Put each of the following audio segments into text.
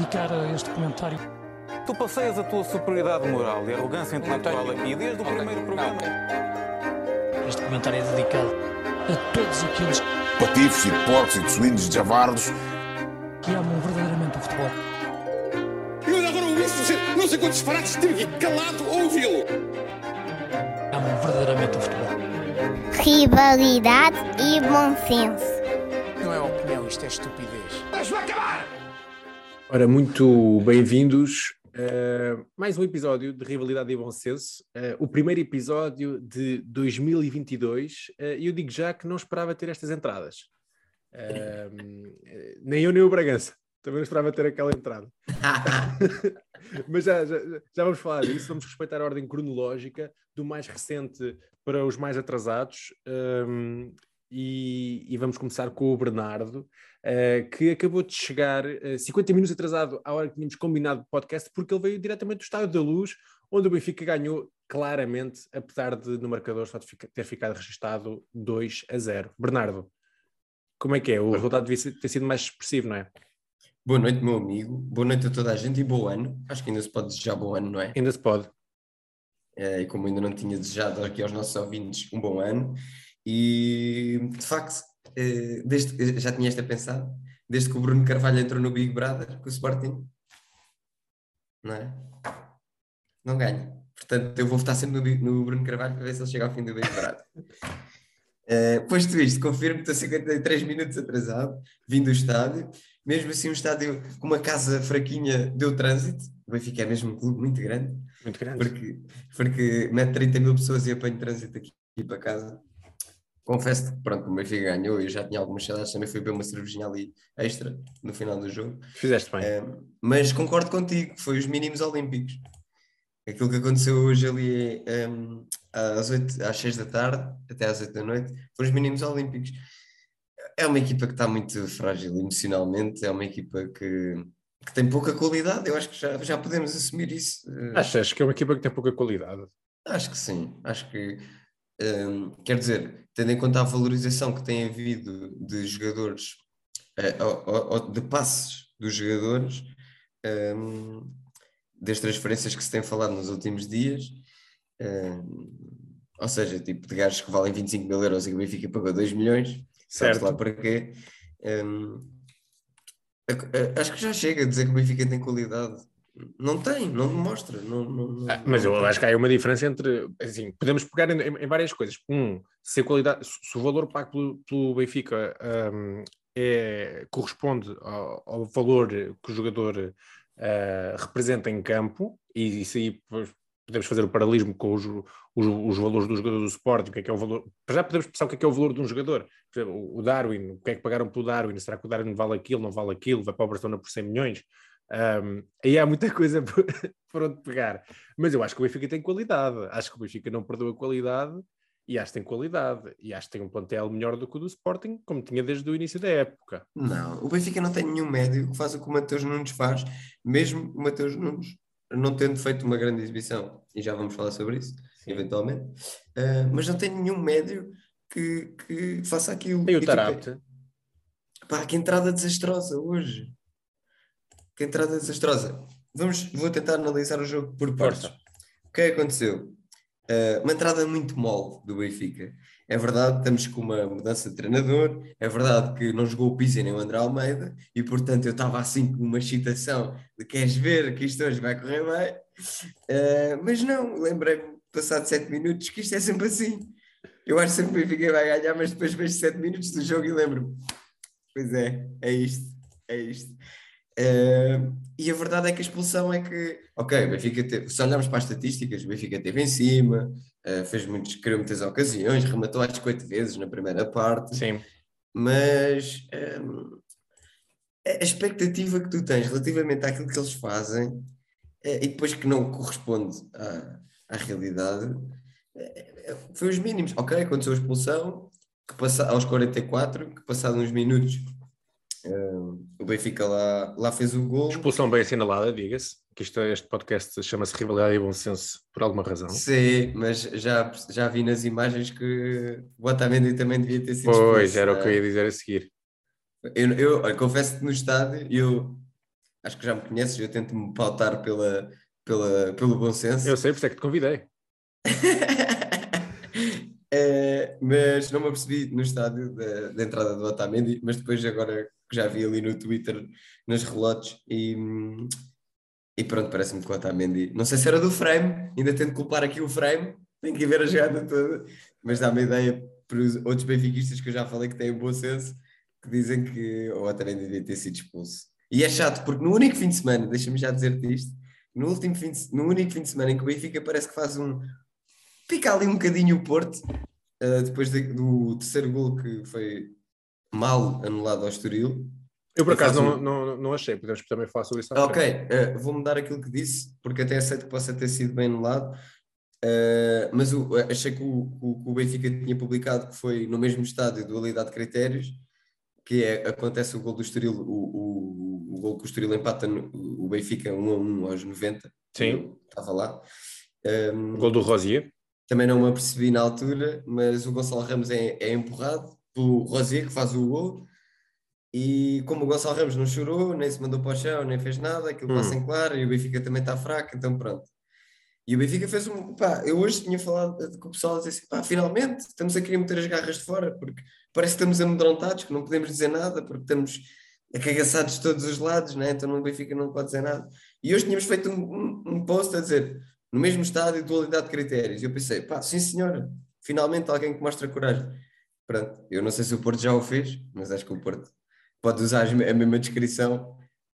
dedicar a este comentário. Tu passeias a tua superioridade moral e arrogância intelectual aqui desde o primeiro programa. Este comentário é dedicado a todos aqueles patifes e porcos e de suínos e javardos. que amam verdadeiramente o futebol. Eu agora ouvi-se dizer não sei quantos disparates, tive aqui calado ouvi-lo. Amam verdadeiramente o futebol. rivalidade e bom senso. Ora, muito bem-vindos a mais um episódio de Rivalidade e Bom Senso, eh, o primeiro episódio de 2022, eh, e eu digo já que não esperava ter estas entradas. Eh, nem eu nem o Bragança, também não esperava ter aquela entrada. Mas já, já, já vamos falar disso, vamos respeitar a ordem cronológica do mais recente para os mais atrasados. e, e vamos começar com o Bernardo, eh, que acabou de chegar eh, 50 minutos atrasado à hora que tínhamos combinado o podcast, porque ele veio diretamente do Estádio da Luz, onde o Benfica ganhou claramente, apesar de no marcador só ter ficado registado 2 a 0. Bernardo, como é que é? O resultado devia ter sido mais expressivo, não é? Boa noite, meu amigo. Boa noite a toda a gente e bom ano. Acho que ainda se pode desejar bom ano, não é? Ainda se pode. Eh, E como ainda não tinha desejado aqui aos nossos ouvintes um bom ano, e de facto, eh, desde, já tinha esta pensado, desde que o Bruno Carvalho entrou no Big Brother, com o Sporting, não é? Não ganha. Portanto, eu vou votar sempre no, no Bruno Carvalho para ver se ele chega ao fim do Big Brother. Eh, posto isto, confirmo que estou 53 minutos atrasado, vim do estádio, mesmo assim um estádio com uma casa fraquinha deu trânsito, o Benfica é mesmo um clube muito grande, Muito grande. porque, porque mete 30 mil pessoas e apanho trânsito aqui para casa. Confesso que pronto, o Benfica ganhou, eu já tinha algumas saudades, também fui beber uma cervejinha ali extra no final do jogo. Fizeste bem. Eh, mas concordo contigo, foi os mínimos olímpicos. Aquilo que aconteceu hoje ali em, às, 8, às 6 da tarde, até às 8 da noite, foram os mínimos olímpicos. É uma equipa que está muito frágil emocionalmente, é uma equipa que, que tem pouca qualidade, eu acho que já, já podemos assumir isso. Achas que é uma equipa que tem pouca qualidade? Acho que sim, acho que hum, quer dizer, tendo em conta a valorização que tem havido de jogadores, eh, ou- ou- de passes dos jogadores, hum, das transferências que se tem falado nos últimos dias, hum, ou seja, tipo de gajos que valem 25 mil euros e que o Benfica pagou 2 milhões, Certo. lá para quê? Acho que já chega a dizer que o Benfica tem qualidade. Não tem, não demonstra. Não, não- não- Ah, mas eu tem. acho que há uma diferença entre, assim, podemos pegar em, em- várias coisas. Um, se, a qualidade, se o valor pago pelo, pelo Benfica hum, é, corresponde ao, ao valor que o jogador ah, representa em campo, e isso aí podemos fazer o paralelismo com os, os, os valores do jogador do Sporting, o que é que é o valor, já podemos pensar o que é que é o valor de um jogador. Exemplo, o- o Darwin, o que é que pagaram pelo Darwin? Será que o Darwin vale aquilo, não vale aquilo? Vai para o Barcelona por 100 milhões? Um, aí há muita coisa por, por onde pegar. Mas eu acho que o Benfica tem qualidade. Acho que o Benfica não perdeu a qualidade e acho que tem qualidade. E acho que tem um plantel melhor do que o do Sporting, como tinha desde o início da época. Não, o Benfica não tem nenhum médio que faça o que o Mateus Nunes faz, mesmo o Mateus Nunes não tendo feito uma grande exibição, e já vamos falar sobre isso, eventualmente, ah, mas não tem nenhum médio que, que faça aquilo. Tem E, o tipo, Tarapte. Pá, que entrada desastrosa hoje. Que entrada desastrosa. Vamos, vou tentar analisar o jogo por partes. Força. O que é que aconteceu? Uh, uma entrada muito mole do Benfica. É verdade, estamos com uma mudança de treinador. É verdade que não jogou o Pizzi nem o André Almeida. E, portanto, eu estava assim com uma excitação de queres ver que isto hoje vai correr bem. Uh, mas não, lembrei-me, passado sete minutos, que isto é sempre assim. Eu acho sempre que o Benfica vai ganhar, mas depois vejo sete minutos do jogo e lembro-me. Pois é, é isto, é isto. Eh, e a verdade é que a expulsão é que, ok, Benfica teve, se olharmos para as estatísticas, o Benfica esteve em cima, eh, fez muitos, criou muitas ocasiões, rematou às 50 vezes na primeira parte, Sim. mas ehm, a expectativa que tu tens relativamente àquilo que eles fazem eh, e depois que não corresponde à, à realidade foi os mínimos. Ok, aconteceu a expulsão, que passa, aos 44, que passado uns minutos eh, o Benfica lá, lá fez o gol. Expulsão bem assinalada, diga-se. Que isto, este podcast chama-se Rivalidade e Bom Senso por alguma razão. Sim, mas já, já vi nas imagens que o Otamendi também devia ter sido Pois, expulso, era o que é? eu ia dizer a seguir. Eu, eu olha, confesso que no estádio eu acho que já me conheces, eu tento-me pautar pela, pela, pelo bom senso. Eu sei, por isso é que te convidei. Eh, mas não me apercebi no estádio da, da entrada do Otamendi, mas depois agora que já vi ali no Twitter, nos relotes, e, e pronto, parece-me que o Otamendi, não sei se era do frame, ainda tento culpar aqui o frame, tenho que ver a jogada toda, mas dá-me ideia para os outros benfiquistas que eu já falei que têm um bom senso, que dizem que o Otamendi devia ter sido expulso. E é chato, porque no único fim de semana, deixa-me já dizer-te isto, no, último fim de, no único fim de semana em que o Benfica parece que faz um, pica ali um bocadinho o Porto, uh, depois de, do terceiro gol que foi mal anulado ao Estoril. Eu por acaso não, um... não, não achei, podemos também falar sobre isso. Ok, uh, vou mudar aquilo que disse, porque até aceito que possa ter sido bem anulado, uh, mas o, achei que o, o, o, Benfica tinha publicado que foi no mesmo estádio, dualidade de critérios, que é, acontece o gol do Estoril, o, o, o gol que o Estoril empata no, o Benfica 1 a 1 aos 90. Sim. Estava lá. Um, o gol do Rosier. Também não me apercebi na altura, mas o Gonçalo Ramos é, é empurrado pelo Rosier, que faz o gol. E como o Gonçalo Ramos não chorou, nem se mandou para o chão, nem fez nada, aquilo hum. passa em claro, e o Benfica também está fraco, então pronto. E o Benfica fez um. Pá, eu hoje tinha falado com o pessoal a dizer assim: pá, finalmente estamos a querer meter as garras de fora, porque parece que estamos amedrontados, que não podemos dizer nada, porque estamos acagaçados de todos os lados, né? então no Benfica não pode dizer nada. E hoje tínhamos feito um, um, um post a dizer: no mesmo estádio, dualidade de critérios. E eu pensei, pá, sim senhora, finalmente alguém que mostra coragem. Pronto, eu não sei se o Porto já o fez, mas acho que o Porto pode usar a mesma descrição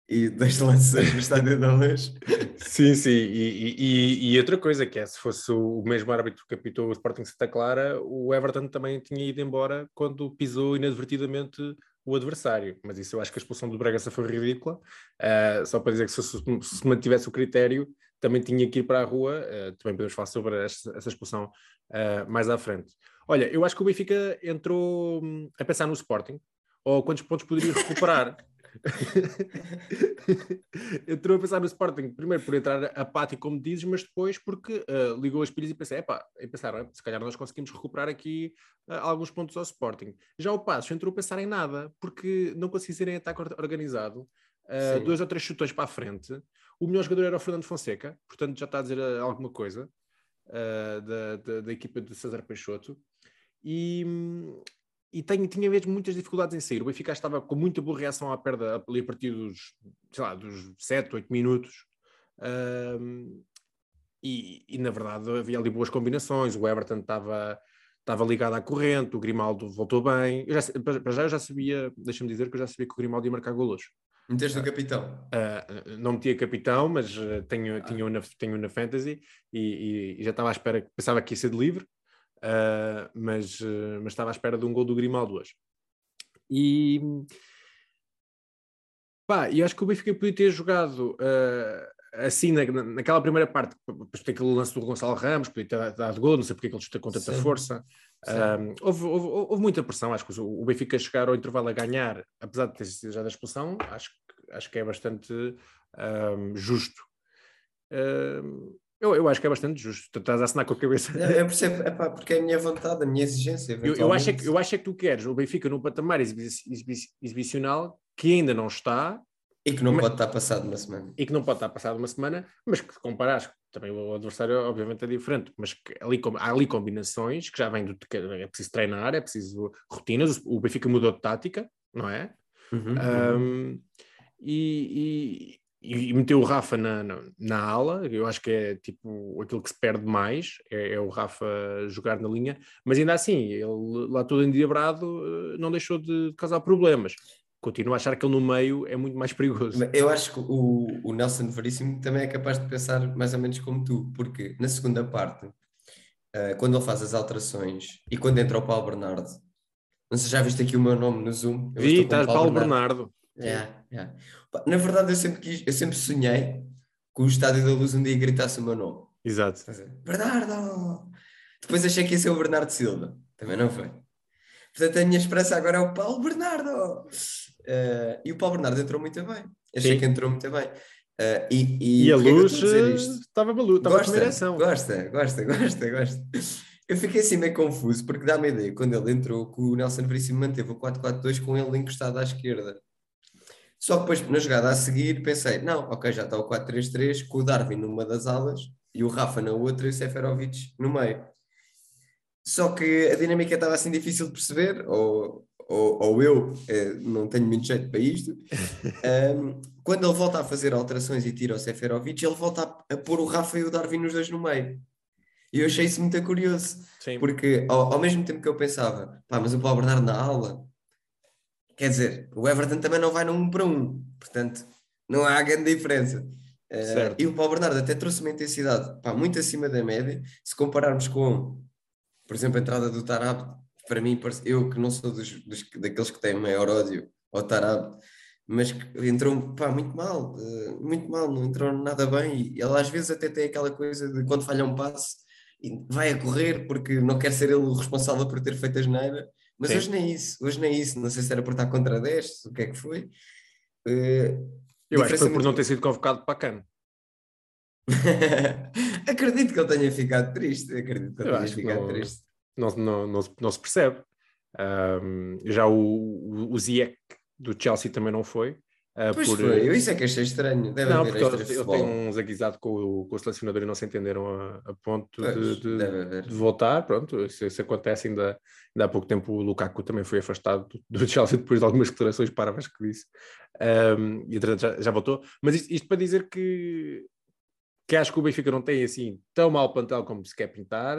e dois lances estádio da luz. Sim, sim, e, e, e, outra coisa que é, se fosse o mesmo árbitro que apitou o Sporting Santa Clara, o Everton também tinha ido embora quando pisou inadvertidamente o adversário, mas isso eu acho que a expulsão do Bragança foi ridícula, uh, só para dizer que se, se mantivesse o critério, também tinha que ir para a rua. Uh, também podemos falar sobre essa, essa expulsão uh, mais à frente. Olha, eu acho que o Benfica entrou hum, a pensar no Sporting, ou quantos pontos poderia recuperar. entrou a pensar no Sporting, primeiro por entrar apático, como dizes, mas depois porque uh, ligou as pilhas e pensei, epá, e pensaram, se calhar nós conseguimos recuperar aqui uh, alguns pontos ao Sporting. Já o Passos entrou a pensar em nada, porque não conseguia ser em ataque organizado, uh, dois ou três chutões para a frente, o melhor jogador era o Fernando Fonseca, portanto já está a dizer eh, alguma coisa da, da, da, equipa de César Peixoto. E, e tenho, tinha mesmo muitas dificuldades em sair. O Benfica estava com muita boa reação à perda ali a partir dos, sei lá, dos 7, 8 minutos. Uh, e, e, na verdade havia ali boas combinações. O Everton estava, estava ligado à corrente, o Grimaldo voltou bem. Eu já, para já eu já sabia, deixa-me dizer que eu já sabia que o Grimaldo ia marcar golos. Meteste o capitão? Uh, não metia capitão, mas uh, tenho, ah. tenho, na, tenho na Fantasy e, e, já estava à espera, pensava que ia ser de livre, uh, mas, mas estava à espera de um gol do Grimaldo hoje. E pá, e acho que o Benfica podia ter jogado assim na, naquela primeira parte, depois tem aquele lance do Gonçalo Ramos, podia ter dado gol, não sei porque é que ele chuta com tanta Sim. força. Um, houve, houve, houve, muita pressão, acho que o Benfica chegar ao intervalo a ganhar, apesar de ter sido já da expulsão, acho, acho que é bastante um, justo. Um, eu, eu acho que é bastante justo. Tu estás a assinar com a cabeça. Eu percebo, epá, porque é a minha vontade, a minha exigência. Eu, eu, acho é que, eu acho é que tu queres o Benfica num patamar exibicional que ainda não está e que não mas, pode estar passado uma semana. E que não pode estar passado uma semana, mas que comparas, também o adversário obviamente é diferente, mas que ali, há ali combinações que já vêm do que é preciso treinar, é preciso rotinas, o Benfica mudou de tática, não é? Uhum, um, uhum. E, e, meteu o Rafa na, na, na, ala, eu acho que é tipo aquilo que se perde mais, é, é, o Rafa jogar na linha, mas ainda assim, ele lá todo endiabrado eh, não deixou de causar problemas continuo a achar que ele no meio é muito mais perigoso. Eu acho que o, o Nelson Veríssimo também é capaz de pensar mais ou menos como tu, porque na segunda parte, uh, quando ele faz as alterações e quando entra o Paulo Bernardo, não sei se já viste aqui o meu nome no Zoom. Vi, estás Paulo, Paulo Bernardo. Bernardo. Yeah, yeah. Na verdade, eu sempre, quis, eu sempre sonhei que o Estádio da Luz um dia gritasse o meu nome. Exato. Bernardo! Depois achei que ia ser o Bernardo Silva. Também não foi. Portanto, a minha esperança agora é o Paulo Bernardo. Uh, e o Paulo Bernardo entrou muito bem. Achei Sim. que entrou muito bem. Uh, e, e, e, a luz eh, estava maluco, estava gosta, combinação. Gosta, gosta, gosta, gosta. Eu fiquei assim meio confuso, porque dá-me a ideia, quando ele entrou, que o Nelson Veríssimo manteve o 4-4-2 com ele encostado à esquerda. Só que depois, na jogada a seguir, pensei: não, ok, já está o 4-3-3, com o Darwin numa das alas e o Rafa na outra e o Seferovic no meio. Só que a dinâmica estava assim difícil de perceber, ou, ou, ou eu eh, não tenho muito jeito para isto. Um, quando ele volta a fazer alterações e tira o Seferovic, ele volta a, a pôr o Rafa e o Darwin nos dois no meio. E eu achei isso muito curioso, Sim. porque ao, ao mesmo tempo que eu pensava, pá, mas o Paulo Bernardo na aula, quer dizer, o Everton também não vai num 1 para 1, portanto, não há grande diferença. Uh, e o Paulo Bernardo até trouxe uma intensidade pá, muito acima da média, se compararmos com, por exemplo, a entrada do Tarab, para mim, eu que não sou dos, dos- daqueles que têm maior ódio ao Tarab, mas que entrou pá, muito mal, eh, muito mal, não entrou nada bem. E ele às vezes até tem aquela coisa de quando falha um passe, vai a correr porque não quer ser ele o responsável por ter feito a geneira. Mas Sim. hoje nem isso, hoje nem isso. Não sei se era por estar contra 10, o que é que foi. Eh, Eu acho que foi por muito- não ter sido convocado para a CAN. acredito que ele tenha ficado triste. Acredito que ele tenha ficado não- triste. Não, não, não, se- não se percebe. Ahm, já o, o, o Ziyech do Chelsea também não foi. Ah, Pois por- foi, eu isso é que achei estranho. Deve Não, porque eles futebol. têm um zaguizado com, o- com o selecionador e não se entenderam a, a ponto de, Pois, de- haver. de voltar. Pronto, isso, isso acontece ainda, ainda há pouco tempo. O Lukaku também foi afastado do, Chelsea depois de algumas declarações parvas que disse. Ahm, e entretanto já, já voltou. Mas isto, isto para dizer que, que acho que o Benfica não tem assim tão mal plantel como se quer pintar.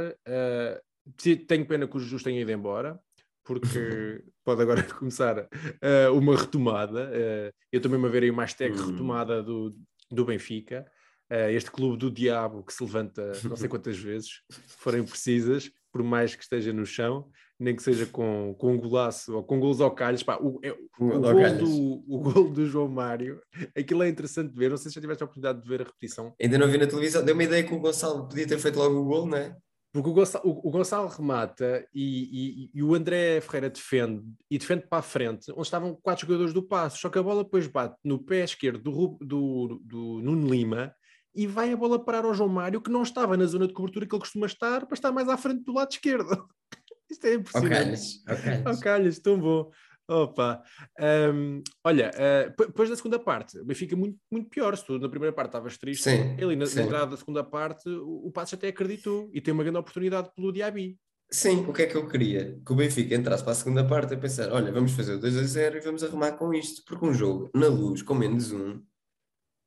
Se- tenho pena que o Jesus tenha ido embora. Porque pode agora começar ah, uma retomada. Ah, eu estou mesmo a ver aí uma hashtag Hum. retomada do, do Benfica. Ah, este clube do diabo que se levanta não sei quantas vezes forem precisas, por mais que esteja no chão, nem que seja com, com um golaço ou com golos ao calhos. Pá, o, é- o, Ao gol calhas. do, o gol do João Mário, aquilo é interessante de ver. Não sei se já tiveste a oportunidade de ver a repetição. Ainda não vi na televisão. Deu uma ideia que o Gonçalo podia ter feito logo o gol, não é? Porque o Gonçalo, o, Gonçalo remata e, e- e o André Ferreira defende e defende para a frente, onde estavam quatro jogadores do passo. Só que a bola depois bate no pé esquerdo do, do, do Nuno Lima e vai a bola parar ao João Mário, que não estava na zona de cobertura que ele costuma estar, para estar mais à frente do lado esquerdo. Isto é Ao impressionante. calhas. Ao calhas. Ao calhas, tão bom. Opa. Ahm, olha, ah, p- depois da segunda parte, o Benfica muito, muito pior. Se tu na primeira parte estavas triste, Sim, ele na, sim. entrada da segunda parte, o, o Passos até acreditou e tem uma grande oportunidade pelo Diaby. Sim, o que é que eu queria? Que o Benfica entrasse para a segunda parte a pensar: olha, vamos fazer o 2 a 0 e vamos arrumar com isto, porque um jogo na luz com menos um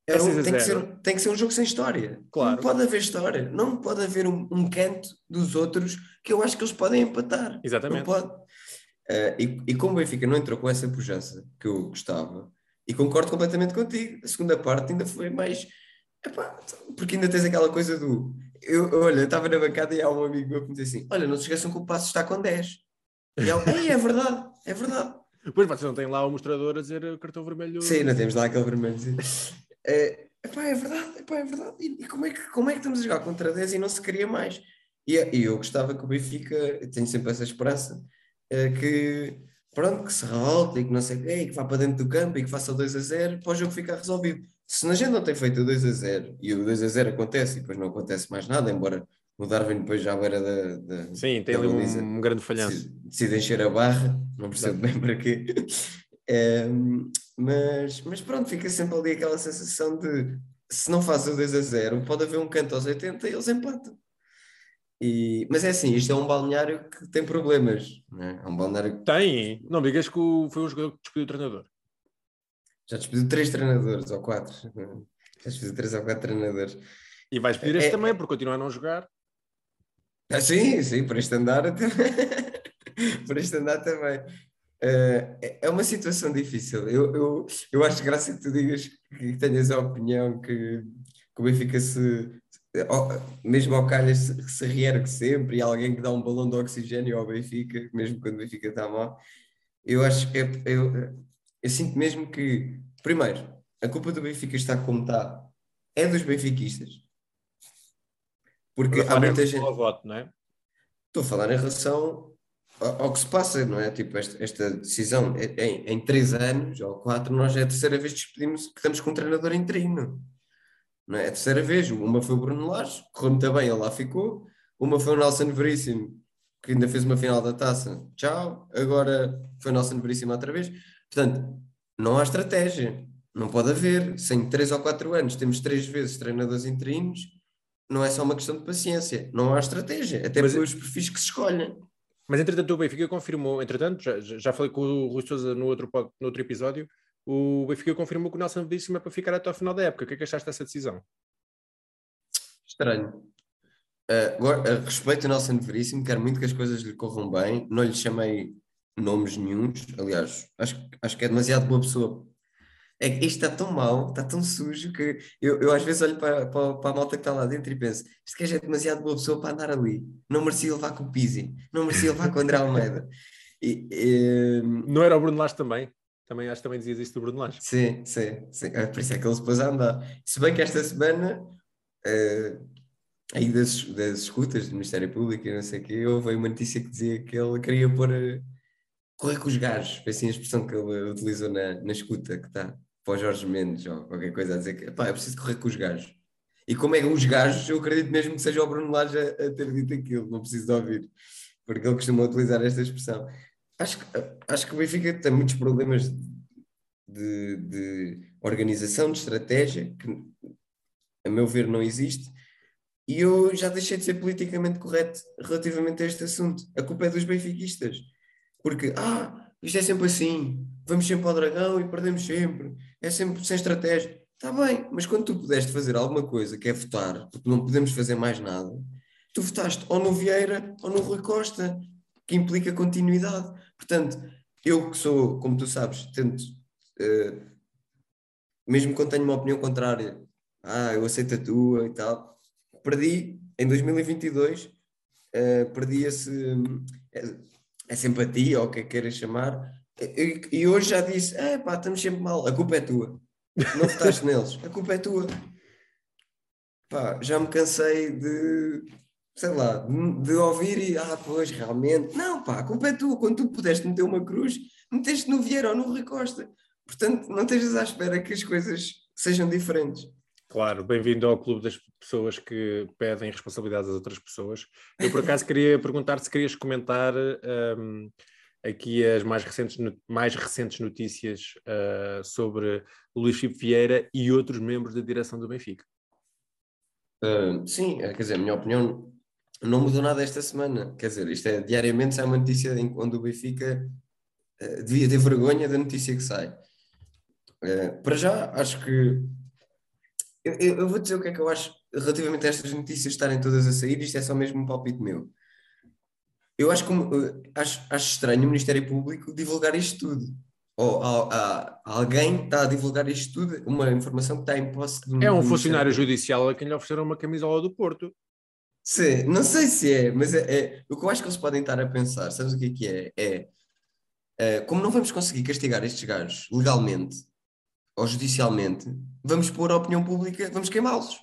é É um- 6 a tem, que 0. ser, tem que ser um jogo sem história. Claro. Não pode haver história, não pode haver um, um canto dos outros que eu acho que eles podem empatar. Exatamente. Não pode. Eh, e, e como o Benfica não entrou com essa pujança que eu gostava, e concordo completamente contigo, a segunda parte ainda foi mais. Epá, porque ainda tens aquela coisa do. Eu, olha, eu estava na bancada e há um amigo meu que me disse assim: Olha, não se esqueçam que o passo está com 10. E eu, Ei, é verdade, é verdade. Depois vocês não têm lá o mostrador a dizer o cartão vermelho. Sim, não temos lá aquele vermelho. É, epá, é verdade, epá, é verdade. E, e como, é que, como é que estamos a jogar contra 10 e não se queria mais? E, e eu gostava que o Benfica, tenho sempre essa esperança, que pronto, que se revolte e que não sei o quê, e que vá para dentro do campo e que faça o 2 a 0 para o jogo ficar resolvido. Se a gente não tem feito o 2 a 0 e o 2 a 0 acontece e depois não acontece mais nada, embora o Darwin depois já era da, da, Sim, tem da ali baliza um, grande falhanço. decide, encher a barra, não percebo bem para quê. Ehm, mas, mas pronto, fica sempre ali aquela sensação de se não faz o 2 a 0, pode haver um canto aos 80 e eles empatam. E, mas é assim, isto é um balneário que tem problemas. não É, É um balneário que Tem, não digas que o- foi o jogador que despediu o treinador. já despediu três treinadores ou quatro. Já despediu três ou quatro treinadores. E vais pedir este É- também, por continuar a não jogar. Ah, sim, sim, por este andar até- por este andar também. Eh, é- é uma situação difícil. Eu, eu, eu acho graça que tu digas que tenhas a opinião que, que o Benfica se, mesmo ao calhas se, se reergue sempre e alguém que dá um balão de oxigênio ao Benfica, mesmo quando o Benfica está mal. Eu acho que é, eu, eu sinto mesmo que, primeiro, a culpa do Benfica está como está, é dos benfiquistas. Porque há muita gente. voto, não é? Estou a falar em relação ao, que se passa, não é? Tipo, esta, esta decisão em, em três anos ou quatro, nós é a terceira vez que despedimos, que estamos com um treinador interino. Não é? A terceira vez. Uma foi o Bruno Lage, correu muito bem, ele lá ficou. Uma foi o Nelson Veríssimo, que ainda fez uma final da taça. Tchau. Agora foi o Nelson Veríssimo outra vez. Portanto, não há estratégia. Não pode haver. Sem três ou quatro anos, temos três vezes treinadores interinos, não é só uma questão de paciência. Não há estratégia, até Mas- pelos perfis que se escolhem. Mas entretanto o Benfica confirmou, entretanto, já, já falei com o Rui Sousa no outro, no outro episódio, o Benfica confirmou que o Nelson Veríssimo é para ficar até ao final da época. O que é que achaste dessa decisão? Estranho. Uh, respeito do Nelson Veríssimo, quero muito que as coisas lhe corram bem. Não lhe chamei nomes nenhuns. Aliás, acho, acho que é demasiado boa pessoa. É que isto está tão mal, está tão sujo, que eu, eu às vezes olho para, para, para a malta que está lá dentro e penso: este gajo é demasiado boa pessoa para andar ali. Não merecia levar com o Pizzi, não merecia levar com o André Almeida. E, e, Não era o Bruno Lage também? Também acho que também dizias isso do Bruno Lage. Sim, sim, sim. É por isso é que ele se pôs a andar. Se bem que esta semana, eh, aí das, das escutas do Ministério Público e não sei o quê, houve uma notícia que dizia que ele queria pôr eh, correr com os gajos. Foi assim a expressão que ele utilizou na, na escuta que está para o Jorge Mendes ou qualquer coisa a dizer que é preciso correr com os gajos. E como é os gajos, eu acredito mesmo que seja o Bruno Lage a, a ter dito aquilo, não preciso de ouvir, porque ele costuma utilizar esta expressão. Acho, que- acho que o Benfica tem muitos problemas de, de organização, de estratégia, que a meu ver não existe, e eu já deixei de ser politicamente correto relativamente a este assunto. A culpa é dos benfiquistas, porque, ah, isto é sempre assim, vamos sempre ao dragão e perdemos sempre, é sempre sem estratégia. Está bem, mas quando tu pudeste fazer alguma coisa, que é votar, porque não podemos fazer mais nada, tu votaste ou no Vieira ou no Rui Costa, que implica continuidade. Portanto, eu que sou, como tu sabes, tento, eh, mesmo quando tenho uma opinião contrária, ah, eu aceito a tua e tal, perdi em 2022, eh, perdi esse, eh, essa empatia, ou o que é que queiras chamar, e, e hoje já disse, é pá, estamos sempre mal, a culpa é tua. Não votaste neles, a culpa é tua. Pá, já me cansei de, sei lá, de, ouvir e, ah, pois, realmente. Não, pá, a culpa é tua. Quando tu pudeste meter uma cruz, meteste no Vieira ou no Rui Costa. Portanto, não estejas à espera que as coisas sejam diferentes. Claro, bem-vindo ao clube das pessoas que pedem responsabilidades às outras pessoas. Eu, por acaso, queria perguntar se querias comentar hum, aqui as mais recentes, mais recentes notícias ah, sobre Luís Filipe Vieira e outros membros da direção do Benfica. Ah, sim, é, quer dizer, a minha opinião não mudou nada esta semana. Quer dizer, isto é diariamente sai uma notícia em onde o Benfica eh, devia ter vergonha da notícia que sai. Eh, para já, acho que. Eu, eu- eu vou dizer o que é que eu acho relativamente a estas notícias estarem todas a sair, isto é só mesmo um palpite meu. Eu acho, como, eh, acho, acho estranho o Ministério Público divulgar isto tudo. Ou há- há- alguém está a divulgar isto tudo, uma informação que está em posse de É um funcionário judicial a quem lhe ofereceram uma camisola do Porto. Sim, não sei se é, mas é, é- o que eu acho que eles podem estar a pensar, sabes o que é que é? É, é, como não vamos conseguir castigar estes gajos legalmente ou judicialmente, vamos pôr a opinião pública, vamos queimá-los.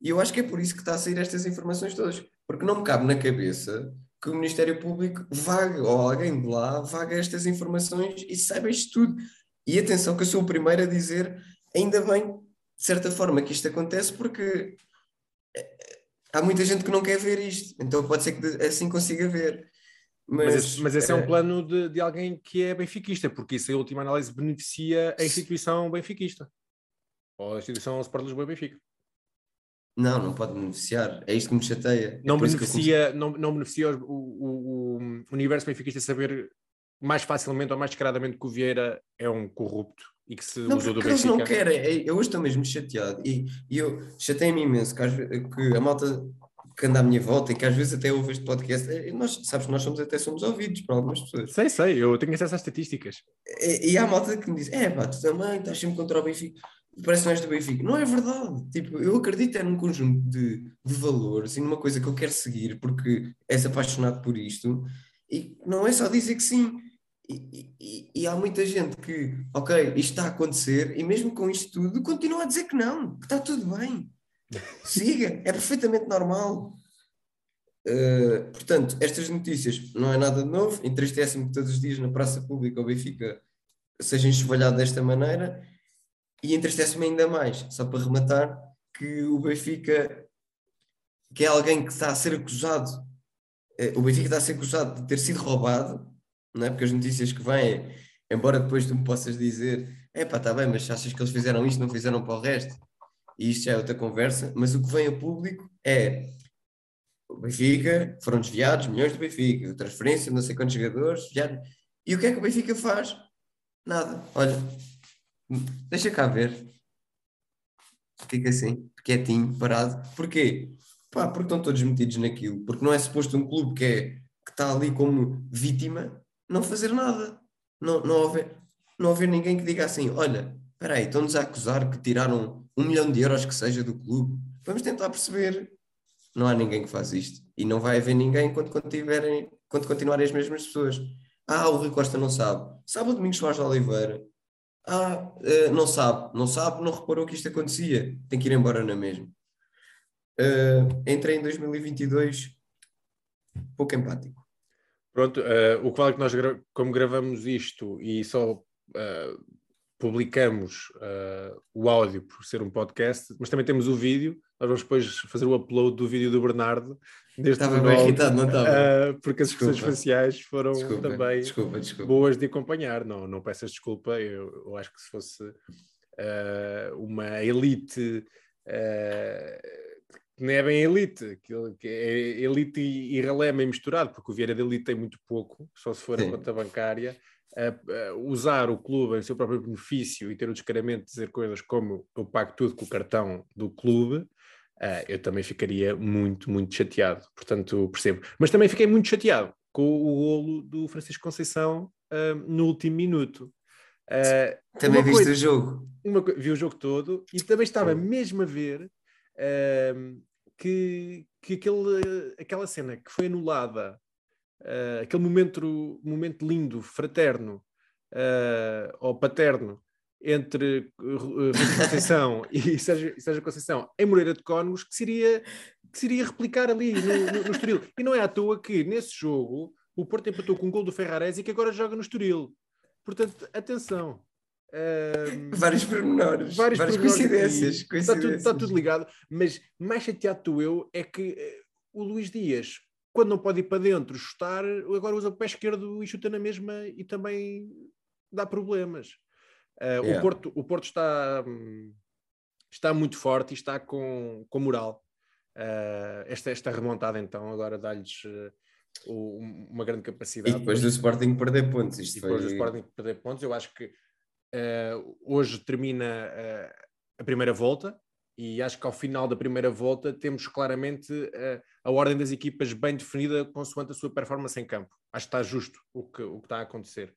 E eu acho que é por isso que está a sair estas informações todas, porque não me cabe na cabeça que o Ministério Público vague, ou alguém de lá vaga estas informações e saiba isto tudo. E atenção que eu sou o primeiro a dizer, ainda bem, de certa forma, que isto acontece, porque há muita gente que não quer ver isto, então pode ser que assim consiga ver. Mas, Mas, esse, mas esse é um eh, plano de, de alguém que é benfiquista, porque isso, em última análise, beneficia a instituição benfiquista. Ou a instituição Sport Lisboa e Benfica. Não, não pode beneficiar, é isto que me chateia. É Não comecei- beneficia, não, não beneficia o, o- o universo benfiquista saber mais facilmente ou mais descaradamente que o Vieira é um corrupto e que se Não, usou do porque eles Benfica. não querem. É- Eu hoje estou mesmo chateado e, e eu chatei-me imenso que, às que a malta que anda à minha volta e que às vezes até ouve este podcast, eh, nós, sabes, nós somos até somos ouvidos por algumas pessoas. Sei, sei, eu tenho acesso às estatísticas. E, e há malta que me diz: é pá, tu também estás sempre contra o Benfica, parece que não és do Benfica. Não é verdade. Tipo, eu acredito é num conjunto de, de valores e numa coisa que eu quero seguir porque és apaixonado por isto e não é só dizer que sim. E, e- e há muita gente que, ok, isto está a acontecer e mesmo com isto tudo continua a dizer que não, que está tudo bem. Siga, é perfeitamente normal. Uh, portanto, estas notícias não é nada de novo, entristece-me que todos os dias na praça pública o Benfica seja enxovalhado desta maneira e entristece-me ainda mais, só para rematar, que o Benfica, que é alguém que está a ser acusado, eh, o Benfica está a ser acusado de ter sido roubado, não é? porque as notícias que vêm Embora depois tu me possas dizer, é pá, está bem, mas achas que eles fizeram isto, não fizeram para o resto? E isto já é outra conversa, mas o que vem a público é o Benfica, foram desviados milhões do Benfica, transferência, não sei quantos jogadores, desviados. E o que é que o Benfica faz? Nada. Olha, deixa cá ver. Fica assim, quietinho, parado. Porquê? Pá, porque estão todos metidos naquilo. Porque não é suposto um clube que, é, que está ali como vítima não fazer nada. Não, não, haver, não haver ninguém que diga assim: olha, espera aí, estão-nos a acusar que tiraram um milhão de euros que seja do clube. Vamos tentar perceber. Não há ninguém que faz isto. E não vai haver ninguém quando, continuarem, quando continuarem as mesmas pessoas. Ah, o Rui Costa não sabe. Sabe o Domingos Soares de Oliveira? Ah, uh, não sabe. Não sabe, não reparou que isto acontecia. Tem que ir embora na mesma. Uh, entrei em 2022 pouco empático. Pronto, uh, o que vale é que nós, gra como gravamos isto e só uh, publicamos o áudio por ser um podcast, mas também temos o vídeo, nós vamos depois fazer o upload do vídeo do Bernardo. Estava bem irritado, não estava? porque as expressões faciais foram desculpa, também desculpa, desculpa. boas de acompanhar. Não, não peças desculpa, eu, eu acho que se fosse uma elite não é bem elite, aquilo que é elite e, e meio misturado, porque o Vieira de elite tem muito pouco, só se for Sim. a conta bancária. Uh, uh, usar o clube em seu próprio benefício e ter o descaramento de dizer coisas como eu pago tudo com o cartão do clube, uh, eu também ficaria muito, muito chateado. Portanto, percebo. Mas também fiquei muito chateado com o golo do Francisco Conceição no último minuto. também viste coisa, o jogo? Uma, vi o jogo todo e também estava mesmo a ver que, que aquele, aquela cena que foi anulada, uh, aquele momento, momento lindo, fraterno uh, ou paterno entre uh, Conceição e Sérgio, Sérgio Conceição em Moreira de Cónegos, que seria, que seria replicar ali no, no, no Estoril. E não é à toa que nesse jogo o Porto empatou com um gol do Ferrarese e que agora joga no Estoril. Portanto, atenção. Um, vários pormenores, várias coincidências. coincidências. Está, tudo, está, tudo, ligado, mas mais chateado tu eu é que uh, o Luís Dias, quando não pode ir para dentro chutar, agora usa o pé esquerdo e chuta na mesma e também dá problemas. Uh, yeah. o, Porto, o Porto está, um, está muito forte e está com, com moral. Uh, esta, esta remontada, então, agora dá-lhes uma grande capacidade. E depois do Sporting perder pontos. Isto e depois foi... do Sporting perder pontos, eu acho que Uh, hoje termina uh, a primeira volta e acho que ao final da primeira volta temos claramente uh, a ordem das equipas bem definida consoante a sua performance em campo. Acho que está justo o que, o que está a acontecer.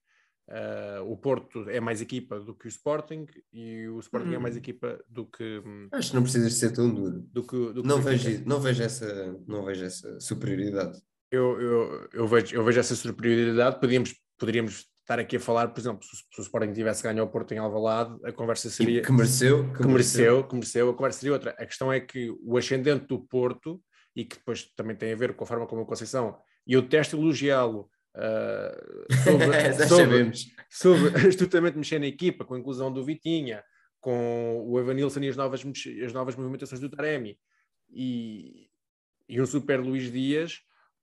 o Porto é mais equipa do que o Sporting e o Sporting hum. é mais hum. equipa do que. Um, acho que não precisas ser tão duro. Do que, do que não, vejo, não, vejo essa, não vejo essa superioridade. Eu, eu, eu, vejo, eu vejo essa superioridade. Podíamos, poderíamos estar aqui a falar, por exemplo, se, se o Sporting tivesse ganho ao Porto em Alvalade, a conversa seria... que mereceu. Que, que mereceu, que mereceu, a conversa seria outra. A questão é que o ascendente do Porto, e que depois também tem a ver com a forma como a Conceição, e eu testo elogiá-lo uh, sobre, sobre, sobre astutamente mexer na equipa, com a inclusão do Vitinha, com o Evanilson e as novas, as novas movimentações do Taremi, e, e um super Luís Dias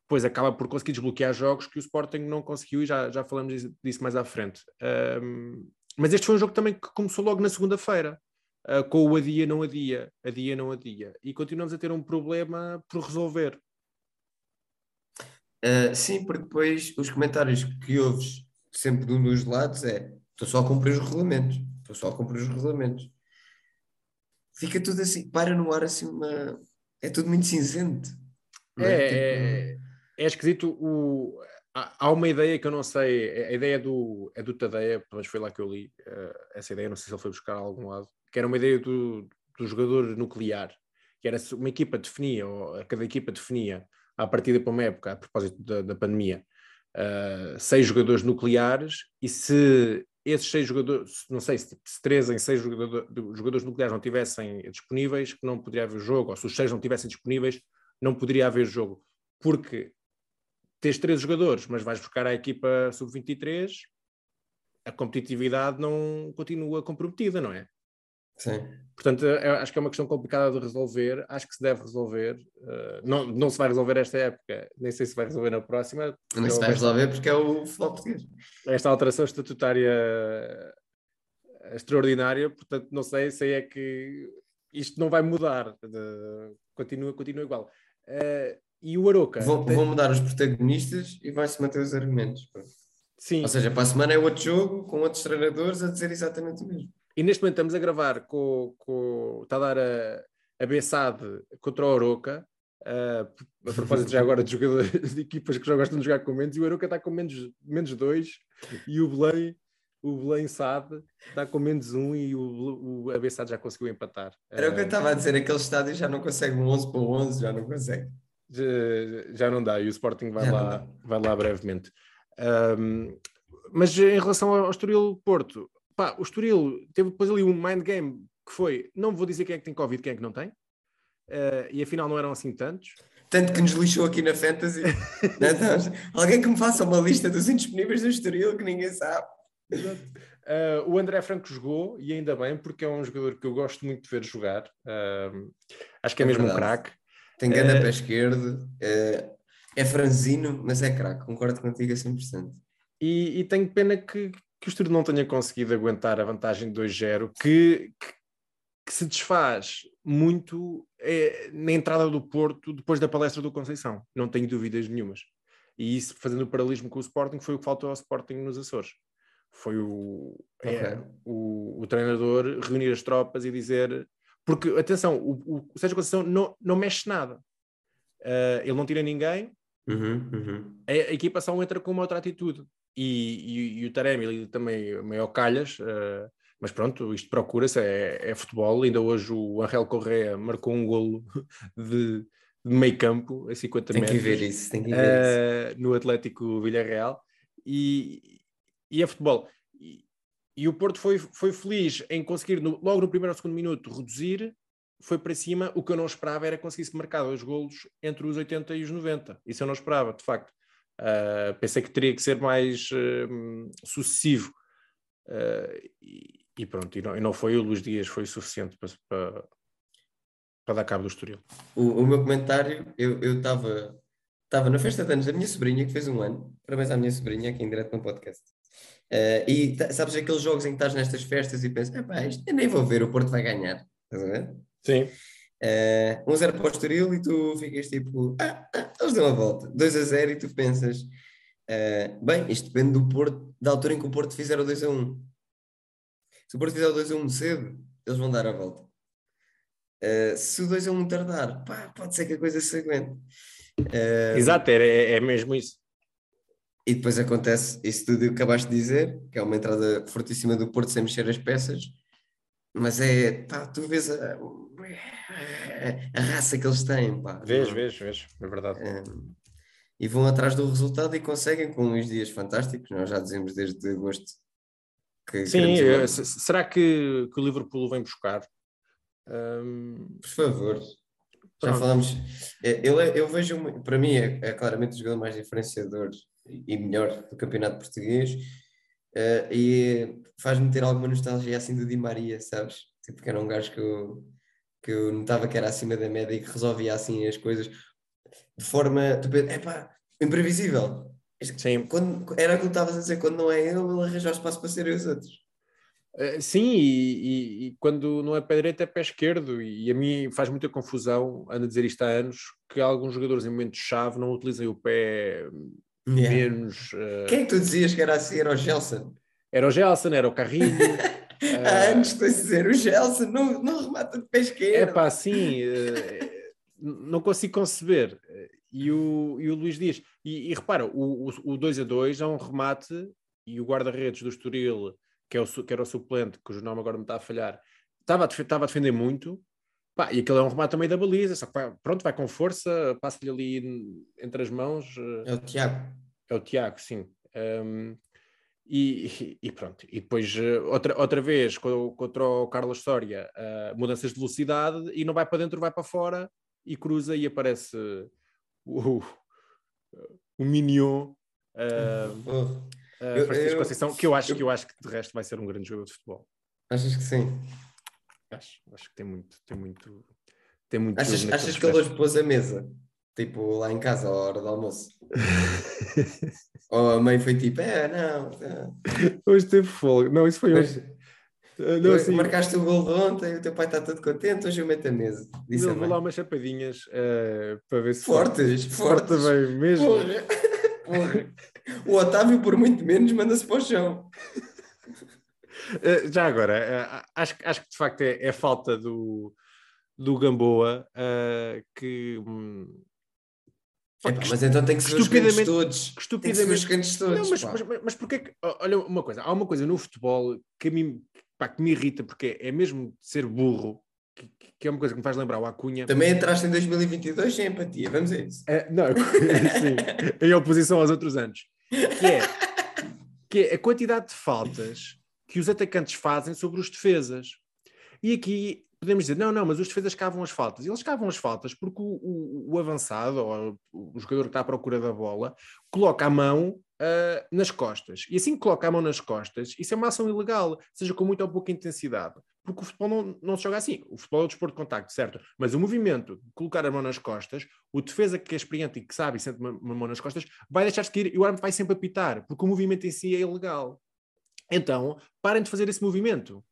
depois acaba por conseguir desbloquear jogos que o Sporting não conseguiu e já, já falamos disso mais à frente. Um, mas este foi um jogo também que começou logo na segunda-feira, uh, com o adia, não adia, adia, não adia. E continuamos a ter um problema por resolver. Uh, sim, porque depois os comentários que ouves sempre de um dos lados é estou só a cumprir os regulamentos, estou só a cumprir os regulamentos. Fica tudo assim, para no ar assim uma... É tudo muito cinzento. É, é, tipo é esquisito. O, há uma ideia que eu não sei, a ideia do, é do Tadeia, mas foi lá que eu li uh, essa ideia, não sei se ele foi buscar a algum lado, que era uma ideia do, do jogador nuclear, que era uma equipa definia, ou cada equipa definia, a partir de uma época, a propósito da, da pandemia, uh, seis jogadores nucleares, e se esses seis jogadores, não sei, se, se três em seis jogador, jogadores nucleares não tivessem disponíveis, não poderia haver jogo, ou se os seis não tivessem disponíveis, não poderia haver jogo. Porque tens três jogadores, mas vais buscar a equipa sub-23, a competitividade não continua comprometida, não é? Sim. Portanto, acho que é uma questão complicada de resolver. Acho que se deve resolver. Uh, não, não se vai resolver esta época, nem sei se vai resolver na próxima. Não se vai resolver porque é o futebol português. Esta alteração estatutária extraordinária, portanto, não sei se é que isto não vai mudar. Continua, continua igual. E o Aroca. Vão, tem... mudar os protagonistas e vai-se manter os argumentos. Sim. Ou seja, para a semana é outro jogo com outros treinadores a dizer exatamente o mesmo. E neste momento estamos a gravar com. com está a dar a, a Bessade contra o Oroca. Uh, a propósito já agora de jogadores de equipas que já gostam de jogar com menos, e o Aroca está com menos, menos dois, e o Belém, o Belém Sade está com menos um e o, o a Bessade já conseguiu empatar. Era o que eu estava a dizer, aquele estádio já não consegue um 11 para 11, já não consegue. Já, não dá, e o Sporting vai, lá, vai lá brevemente. Um, mas em relação ao Estoril Porto, Pá, o Estoril teve depois ali um mind game que foi, não vou dizer quem é que tem Covid, quem é que não tem, uh, e afinal não eram assim tantos. Tanto que nos lixou aqui na Fantasy. não, alguém que me faça uma lista dos indisponíveis do Estoril que ninguém sabe. Uh, o André Franco jogou, e ainda bem, porque é um jogador que eu gosto muito de ver jogar. Uh, acho que é, é mesmo verdade. um craque. Tem grande uh, pé esquerdo, é franzino, mas é craque, concordo contigo a 100%. E, e tenho pena que, que o Estoril não tenha conseguido aguentar a vantagem de 2-0, que, que, que, se desfaz muito é, na entrada do Porto depois da palestra do Conceição, não tenho dúvidas nenhumas. E isso, fazendo o paralelismo com o Sporting, foi o que faltou ao Sporting nos Açores. Foi o, é, okay. é, o, o, treinador reunir as tropas e dizer. Porque, atenção, o, o Sérgio Conceição não, não mexe nada. Uh, ele não tira ninguém, uhum, uhum. A, a, equipa só entra com uma outra atitude e, e, e o Taremi também meio calhas, uh, mas pronto, isto procura-se, é, é, futebol. Ainda hoje o Angel Correa marcou um golo de, de meio campo, a 50 tem metros. Que ver isso, tem que ver uh, isso. No Atlético Villarreal. E, e é futebol. E, e, o Porto foi, foi feliz em conseguir, no, logo no primeiro ou segundo minuto, reduzir, foi para cima. O que eu não esperava era conseguir-se marcar dois golos entre os 80 e os 90. Isso eu não esperava, de facto. Uh, pensei que teria que ser mais uh, sucessivo. Uh, e, e, pronto, e não, e não, foi o Luís Dias, foi suficiente para, para, para dar cabo do Estoril. O, o meu comentário, eu estava estava na festa de anos da minha sobrinha, que fez um ano, parabéns à minha sobrinha, aqui em direto no podcast. Uh, e sabes aqueles jogos em que estás nestas festas e pensas, ah, isto eu nem vou ver, o Porto vai ganhar. Estás a ver? Sim. Uh, 1-0 para o Estoril e tu ficas tipo, ah, ah, eles dão a volta. 2-0 e tu pensas, uh, bem, isto depende do Porto, da altura em que o Porto fizer o 2-1. Se o Porto fizer o 2-1 cedo, eles vão dar a volta. Uh, se o 2-1 tardar, pá, pode ser que a coisa se aguente. Exato, é, é mesmo isso. E depois acontece isso tudo que acabaste de dizer, que é uma entrada fortíssima do Porto sem mexer as peças, mas é, pá, tu vês a, a raça que eles têm, pá. Vês, vês, vês, é verdade. Um, e vão atrás do resultado e conseguem com uns dias fantásticos, nós já dizemos desde agosto. Que Sim, eh, será que, que o Liverpool vem buscar? Um... Por favor. Já falamos. É, ele é, eu vejo, para mim, é, é, claramente o jogador mais diferenciador e melhor do campeonato português. Uh, e faz-me ter alguma nostalgia assim do Di Maria, sabes? Tipo, que era um gajo que eu, que eu notava que era acima da média e que resolvia assim as coisas de forma, tu é pá, imprevisível. Sim. Quando, era aquilo que estavas a dizer, quando não é ele, ele arranja o espaço para serem os outros. Uh, sim, e, e, e, quando não é pé direito é pé esquerdo, e a mim faz muita confusão, ando a dizer isto há anos, que alguns jogadores em momentos-chave não utilizem o pé yeah. menos. Uh... Quem é que tu dizias que era assim? Era o Gelson? Era o Gelson, era o Carrinho. Há anos estou a dizer, o Gelson não, não remata de pé esquerdo. É pá, sim, uh, não consigo conceber. E o, e o Luís Dias, e, e repara, o, o, o 2 a 2 é um remate e o guarda-redes do Estoril, que, é o, que era o suplente, cujo nome agora me está a falhar, estava a, estava a defender muito, pá, e aquele é um remate também da baliza, só que vai, pronto, vai com força, passa-lhe ali entre as mãos. É o Tiago. É o Tiago, sim. Um, e, e, pronto, e depois eh, outra, outra vez contra o Carlos Soria, uh, mudanças de velocidade e não vai para dentro, vai para fora e cruza e aparece o, o Mignon uh, uh, Francisco Conceição, que eu acho, eu, que eu acho que de resto vai ser um grande jogador de futebol. Achas que sim? Acho, acho que tem muito, tem muito, tem muito. Achas, achas que ele hoje pôs a mesa? Tipo, lá em casa, à hora do almoço. Ou a mãe foi tipo, é, não. é. Hoje teve folga. Não, isso foi hoje. Ah, Não, assim, Marcaste o gol de ontem, o teu pai está todo contente, hoje eu meto a mesa. Disse ele levou lá umas chapadinhas ah, para ver se Fortes, forte fortes. bem mesmo. Porra. Porra. O Otávio, por muito menos, manda-se para o chão. Uh, já agora, uh, acho, que- acho que de facto é, é falta do, do Gamboa uh, que. mas então tem que ser os estupidamente- todos. Tem que ser os estupidamente. cantos todos. Não, mas, pá. mas, mas, mas porquê que. Olha, uma coisa, há uma coisa no futebol que, mim, pá, que me irrita, porque é mesmo ser burro, que, que é uma coisa que me faz lembrar o Acunha. Também entraste em 2022 sem empatia, vamos a isso. É, não, sim, em oposição aos outros anos. Que é, que é a quantidade de faltas que os atacantes fazem sobre os defesas. E aqui podemos dizer, não, não, mas os defesas cavam as faltas. Eles cavam as faltas porque o, o- o avançado, ou o jogador que está à procura da bola, coloca a mão ah, nas costas. E assim que coloca a mão nas costas, isso é uma ação ilegal, seja com muita ou pouca intensidade. Porque o futebol não, não se joga assim. O futebol é o desporto de contacto, certo? Mas o movimento colocar a mão nas costas, o defesa que é experiente e que sabe e sente uma, uma mão nas costas, vai deixar de seguir e o árbitro vai sempre apitar, porque o movimento em si é ilegal. Então, parem de fazer esse movimento.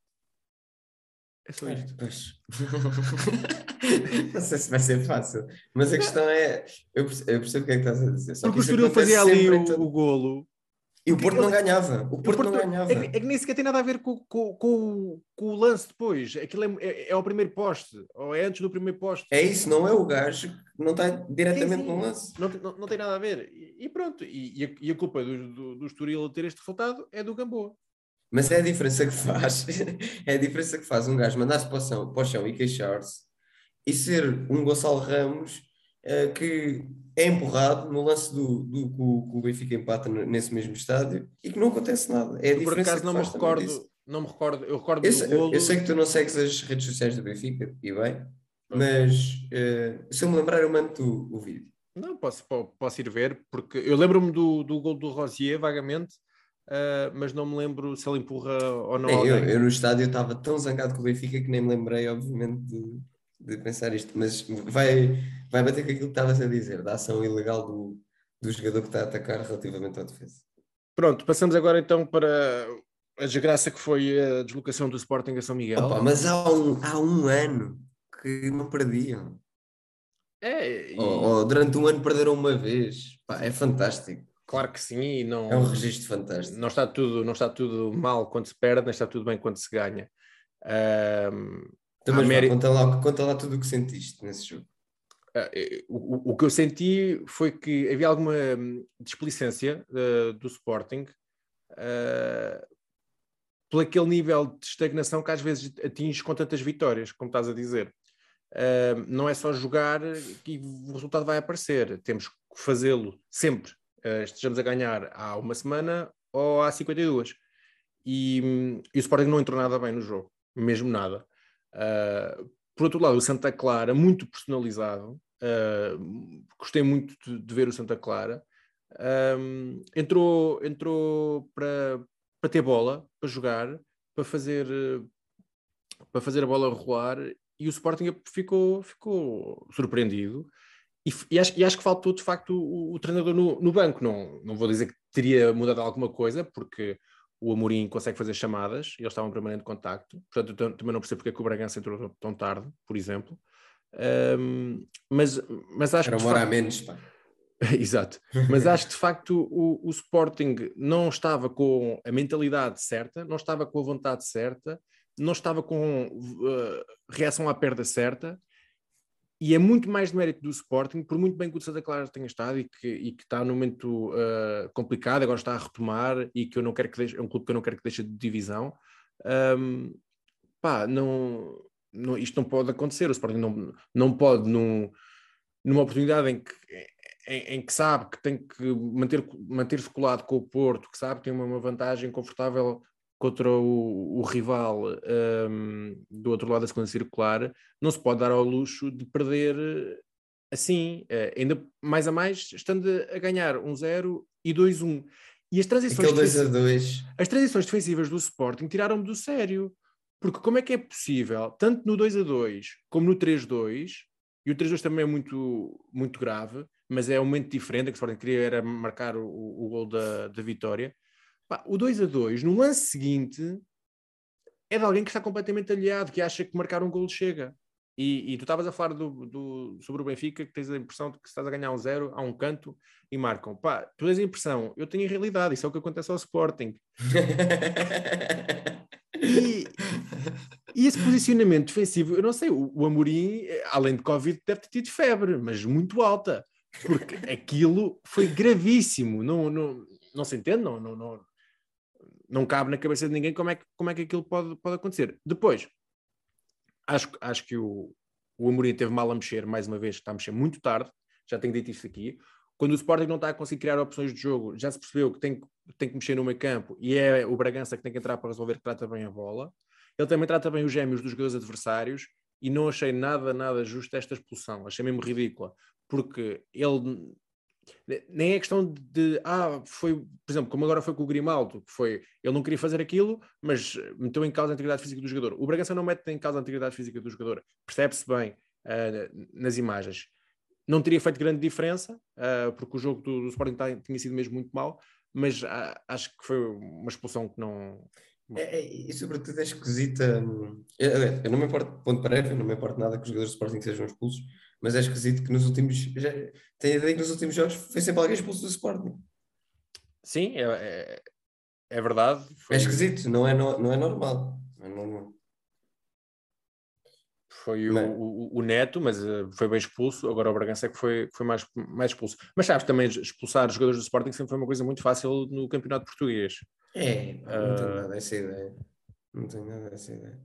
É só isto. Pois. não sei se vai ser fácil, mas a questão é. Eu percebo, eu percebo o que é que estás a dizer. Só Porque o Estoril fazia ali o, todo- o golo. E o Porto não ganhava. O O Porto não Porto- ganhava. é, que, é nem sequer tem nada a ver com, com, com, o- com o lance depois. Aquilo é, é, é ao primeiro poste, ou é antes do primeiro poste. É isso, não é o gajo que não está diretamente Sim, sim. no lance. Não, tem- não, não tem nada a ver. E, e pronto. E, e a, e a culpa do, do, do Estoril ter este resultado é do Gamboa. Mas é a diferença que faz. é a diferença que faz um gajo mandar-se para o chão, para o chão e queixar-se e ser um Gonçalo Ramos eh, que é empurrado no lance do, do, que o- Benfica empata nesse mesmo estádio e que não acontece nada. É a Eu, por diferença acaso que não me faz também recordo. disso. Não me recordo. Eu recordo Eu golo. eu sei que tu não segues as redes sociais do Benfica, e bem, mas eh, se eu me lembrar, eu mando o, o vídeo. Não, posso, po- posso ir ver, porque eu lembro-me do, do gol do Rosier, vagamente, ah, mas não me lembro se ele empurra ou não Nem, eu, eu no estádio estava tão zangado com o Benfica que nem me lembrei, obviamente, de, de pensar isto, mas vai, vai bater com aquilo que estavas a dizer, da ação ilegal do, do jogador que está a atacar relativamente à defesa. Pronto, passamos agora então para a desgraça que foi a deslocação do Sporting a São Miguel. Opa, mas há um, há um ano que não perdiam. É, e- Ou, ou durante um ano perderam uma vez. Pá, é fantástico. Claro que sim, e não, É um registro fantástico. não, está tudo, não está tudo mal quando se perde, nem está tudo bem quando se ganha. Ahm, Então, mas conta, lá, conta lá tudo o que sentiste nesse jogo. Ah, eh, o, o- que eu senti foi que havia alguma hum, displicência eh, do Sporting uh, por aquele nível de estagnação que às vezes atinges com tantas vitórias, como estás a dizer. Ah, não é só jogar e o resultado vai aparecer. Temos que fazê-lo sempre. Ah, estejamos a ganhar há uma semana ou há 52. E, hum, e o Sporting não entrou nada bem no jogo, mesmo nada. Ah, por outro lado, o Santa Clara, muito personalizado, uh, gostei muito de, de ver o Santa Clara. Um, entrou entrou para, para ter bola, para jogar, para fazer, uh, para fazer a bola rolar e o Sporting ficou, ficou surpreendido. E, e acho, e acho que faltou de facto o, o treinador no, no banco. Não, não vou dizer que teria mudado alguma coisa, porque o Amorim consegue fazer chamadas e eles estavam em permanente contacto. Portanto, eu tam- também não percebo porque é que o Bragança entrou tão- tarde, por exemplo. Um, mas, mas acho Era que. de uma hora a facto- menos. Pá. Exato. Mas acho que de facto o, o Sporting não estava com a mentalidade certa, não estava com a vontade certa, não estava com uh, reação à perda certa. E é muito mais de mérito do Sporting, por muito bem que o Santa Clara tenha estado e que, e que está num momento uh, complicado, agora está a retomar e que eu não quero que deixe, é um clube que eu não quero que deixe de divisão. Um, pá, não, não, isto não pode acontecer. O Sporting não, não pode, num, numa oportunidade em que, em, em que sabe que tem que manter, manter-se colado com o Porto, que sabe que tem uma, uma vantagem confortável contra o, o rival um, do outro lado da segunda circular, não se pode dar ao luxo de perder assim, uh, ainda mais a mais, estando a ganhar 1-0 e 2-1. E as transições, Aquele 2 a defensivas- 2. as transições defensivas do Sporting tiraram-me do sério. Porque como é que é possível, tanto no 2 a 2 como no 3-2, e o 3-2 também é muito, muito grave, mas é um momento diferente, que o Sporting queria era marcar o, o gol da, da vitória. Pá, o 2 a 2, no lance seguinte, é de alguém que está completamente aliado, que acha que marcar um gol chega. E, e tu estavas a falar do, do- sobre o Benfica, que tens a impressão de que estás a ganhar um zero a um canto e marcam. Pá, tu tens a impressão, eu tenho a realidade, isso é o que acontece ao Sporting. E, e esse posicionamento defensivo, eu não sei, o, o Amorim, além de Covid, deve ter tido febre, mas muito alta, porque aquilo foi gravíssimo, não, não, não se entende, não, não, não, não cabe na cabeça de ninguém como é que, como é que aquilo pode, pode acontecer. Depois, acho, acho que o, o Amorim teve mal a mexer, mais uma vez, está a mexer muito tarde, já tenho dito isto aqui. Quando o Sporting não está a conseguir criar opções de jogo, já se percebeu que tem, tem que mexer no meio campo e é o Bragança que tem que entrar para resolver, que trata bem a bola. Ele também trata bem os gêmeos dos jogadores adversários e não achei nada, nada justo esta expulsão. Achei mesmo ridícula, porque ele nem é questão de, ah, foi, por exemplo, como agora foi com o Grimaldo, que foi, ele não queria fazer aquilo, mas meteu em causa a integridade física do jogador. O Bragança não mete em causa a integridade física do jogador, percebe-se bem ah, nas imagens. Não teria feito grande diferença, ah, porque o jogo do, do Sporting tá- tinha sido mesmo muito mau, mas ah, acho que foi uma expulsão que não. É, é, e sobretudo é esquisita. hum, Eu, eu- não me importo, ponto breve, não me importo nada que os jogadores do Sporting sejam expulsos, mas é esquisito que nos últimos. Já, tenho a ideia que nos últimos jogos foi sempre alguém expulso do Sporting. Sim, é, é, é verdade. Foi, É esquisito, não é, no- não é normal. Não é normal. foi o, o, o Neto, mas ah, foi bem expulso. Agora o Bragança é que foi, foi mais, mais expulso. Mas sabes, também expulsar os jogadores do Sporting sempre foi uma coisa muito fácil no campeonato português. É, não tenho Ah. nada dessa ideia. Não tenho nada dessa ideia.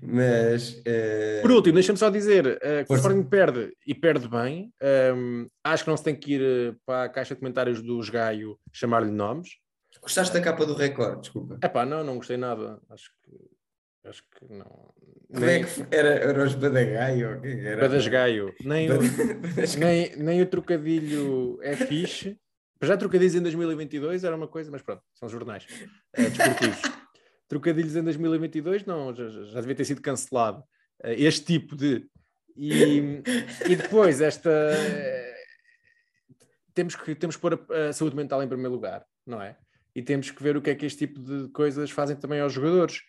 Mas. eh, Por último, deixa-me só dizer eh, que o. Sporting perde e perde bem. Ehm, acho que não se tem que ir eh, para a caixa de comentários dos Gaio chamar-lhe nomes. gostaste da capa do Record? Desculpa. Epá, não, não gostei nada. Acho que, acho que não. Como é que foi? era, era os Badagaio? Era- Badas Gaio. Nem, o, nem, nem o trocadilho é fixe. Já trocadilhos em 2022 era uma coisa, mas pronto, são jornais desportivos. trocadilhos em 2022 não, já, já devia ter sido cancelado. Eh, este tipo de. E, e depois esta. Temos que, temos que pôr a, a saúde mental em primeiro lugar, não é? E temos que ver o que é que este tipo de coisas fazem também aos jogadores.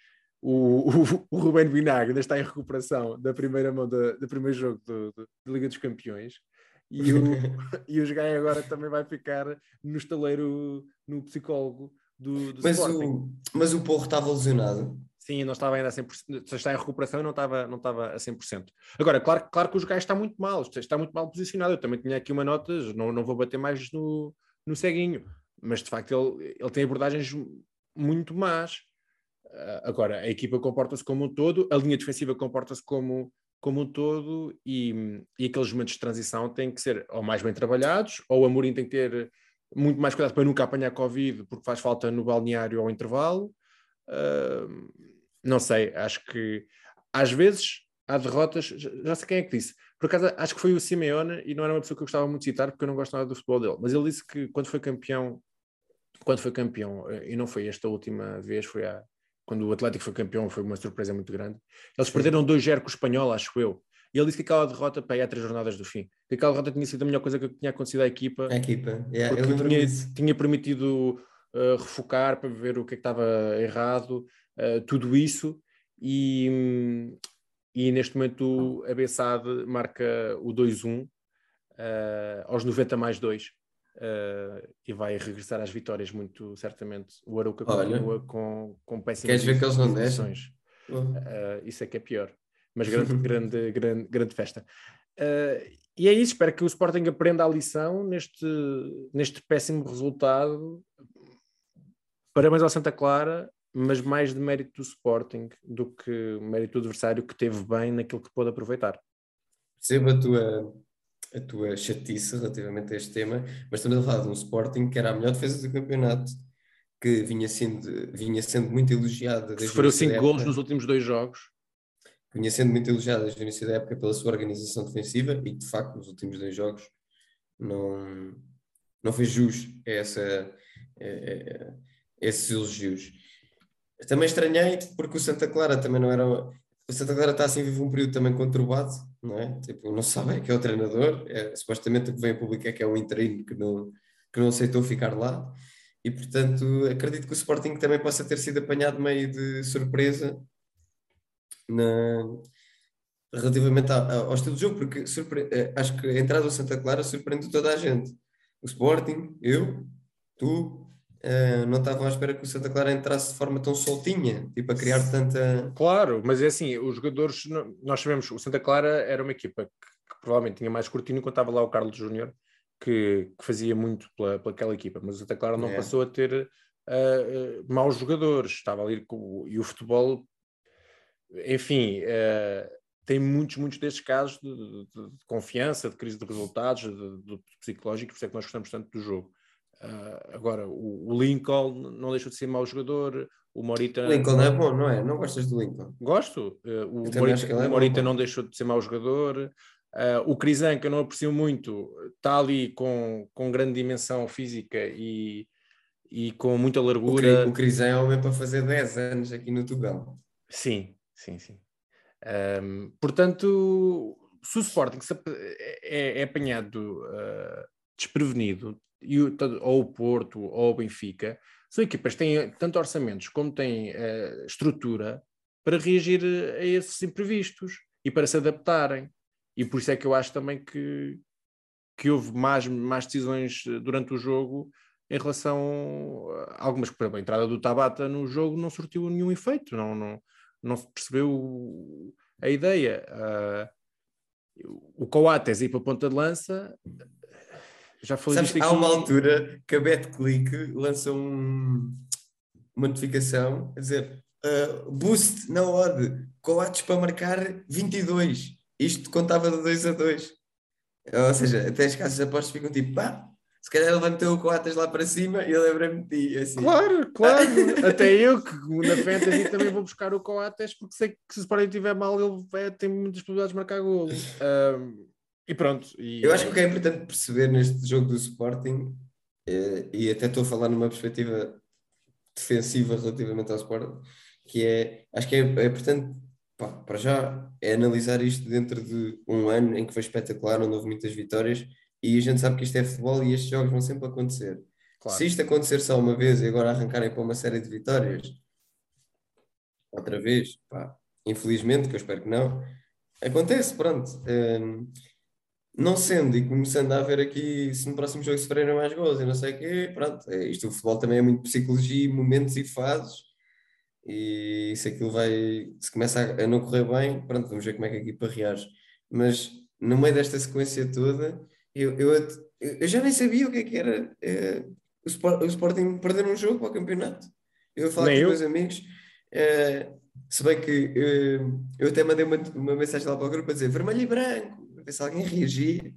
O, o, o Rubén Vinagre ainda está em recuperação da primeira mão da, do primeiro jogo do- do- da Liga dos Campeões e o, e o Gaia agora também vai ficar no estaleiro, no psicólogo do, do Mas Sporting. o, mas o Porro estava lesionado. Sim, não estava ainda a 100%, se está em recuperação e não estava, não estava a 100%. Agora, claro, claro que o Gaia está muito mal, está- está muito mal posicionado. Eu também tinha aqui uma nota, não, não vou bater mais no, no ceguinho, mas de facto ele, ele tem abordagens muito más. Ah, agora, a equipa comporta-se como um todo, a linha defensiva comporta-se como, como um todo e, e aqueles momentos de transição têm que ser ou mais bem trabalhados, ou o Amorim tem que ter muito mais cuidado para nunca apanhar Covid, porque faz falta no balneário ao intervalo. Ah, não sei, acho que às vezes há derrotas, já sei quem é que disse. Por acaso acho que foi o Simeone e não era uma pessoa que eu gostava muito de citar porque eu não gosto nada do futebol dele, mas ele disse que quando foi campeão, quando foi campeão, eh, e não foi esta última vez, foi há, quando o Atlético foi campeão, foi uma surpresa muito grande. Eles perderam 2-0 com o espanhol, acho eu. E ele disse que aquela derrota para aí há três jornadas do fim. Que aquela derrota tinha sido a melhor coisa que tinha acontecido à equipa A equipa. Yeah, porque tinha, tinha permitido uh, refocar para ver o que é que estava errado, uh, tudo isso, e, e neste momento a Bessade marca o 2-1 uh, aos 90 mais 2 uh, e vai regressar às vitórias muito certamente. O Arouca Olha. continua com, com péssimas Queres ver que eles não deixam? Uh, isso é que é pior. Mas grande, grande, grande, grande festa. Uh, e é isso, espero que o Sporting aprenda a lição neste, neste péssimo resultado. Parabéns ao Santa Clara, mas mais de mérito do Sporting do que mérito do adversário que teve bem naquilo que pôde aproveitar. Percebo a tua, a tua chatice relativamente a este tema, mas estamos a falar de um Sporting que era a melhor defesa do campeonato, que vinha sendo, vinha sendo muito elogiada. Sofreu início da 5 golos época. nos últimos dois jogos. Vinha sendo muito elogiada desde o início da época pela sua organização defensiva e de facto nos últimos dois jogos não, não fez jus a essa, a- a- a esses elogios. Também estranhei porque o Santa Clara também não era. O Santa Clara está assim, vive um período também conturbado, não é? Tipo, não sabem que é o treinador, é, supostamente o que vem a público é que é um interino que não, que não aceitou ficar lá, e portanto acredito que o Sporting também possa ter sido apanhado meio de surpresa na, relativamente ao, ao estilo de jogo, porque surpre... eh, acho que a entrada do Santa Clara surpreende toda a gente. O Sporting, eu, tu, eh, não estavam à espera que o Santa Clara entrasse de forma tão soltinha, tipo a criar tanta. Claro, mas é assim, os jogadores, nós sabemos, o Santa Clara era uma equipa que, que provavelmente tinha mais cortino quando estava lá o Carlos Júnior, que, que fazia muito pela, pelaquela equipa, mas o Santa Clara não É. passou a ter ah, ah, maus jogadores, estava ali com, e o futebol, enfim, ah, tem muitos, muitos destes casos de, de- de confiança, de crise de resultados, de, de psicológico, por isso é que nós gostamos tanto do jogo. Ah, agora, o, o Lincoln não deixou de ser mau jogador, o Morita... O Lincoln é bom, não é? Não gostas do Lincoln? Gosto. Uh, o Morita, é o Morita não deixou de ser mau jogador. Uh, o Crisan, que eu não aprecio muito, está ali com, com grande dimensão física e, e com muita O, Cri- largura. o Crisão é homem para fazer 10 anos aqui no Tugal. Sim, sim, sim. Um, portanto, se o Sporting é, é apanhado uh, desprevenido, e o- ou o Porto ou o Benfica, são equipas que têm tanto orçamentos como têm uh, estrutura para reagir a esses imprevistos e para se adaptarem. E por isso é que eu acho também que, que houve mais, mais decisões eh, durante o jogo em relação a algumas, por exemplo, a entrada do Tabata no jogo não surtiu nenhum efeito, não, não, não se percebeu a ideia. Ah, o Coates ir para a ponta de lança, já falei Sabes, há uma altura que a BetClick lança um, uma notificação a dizer uh, boost na odd, Coates para marcar 22. Isto contava de 2 a 2. Ou seja, até as casas de apostas ficam tipo, pá, se calhar levantou o Coates lá para cima e eu lembrei-me de ti. Assim. Claro, claro. Até eu que na Fantasy também vou buscar o Coates porque sei que se o Sporting estiver mal ele vai, tem muitas possibilidades de marcar golo. Ahm, e pronto. E, Eu acho que o que é importante perceber neste jogo do Sporting, eh, e até estou a falar numa perspectiva defensiva relativamente ao Sporting, que é, acho que é, é importante, pá, para já, é analisar isto dentro de um ano em que foi espetacular, onde houve muitas vitórias, e a gente sabe que isto é futebol e estes jogos vão sempre acontecer. Claro. Se isto acontecer só uma vez e agora arrancarem para uma série de vitórias, outra vez, pá, infelizmente, que eu espero que não, acontece, pronto. Hum, não sendo e começando a haver aqui, se no próximo jogo sofrerem mais gols e não sei o quê, pronto, é, isto o futebol também é muito psicologia, momentos e fases, e se aquilo vai, se começa a, a não correr bem, pronto, vamos ver como é que a equipa reage. Mas no meio desta sequência toda, eu, eu, eu já nem sabia o que é que era eh, o, Sport, o Sporting perder um jogo para o campeonato. Eu falo Nem com eu. meus amigos, eh, se bem que eh, eu até mandei uma, uma mensagem lá para o grupo a dizer vermelho e branco, a ver se alguém reagia.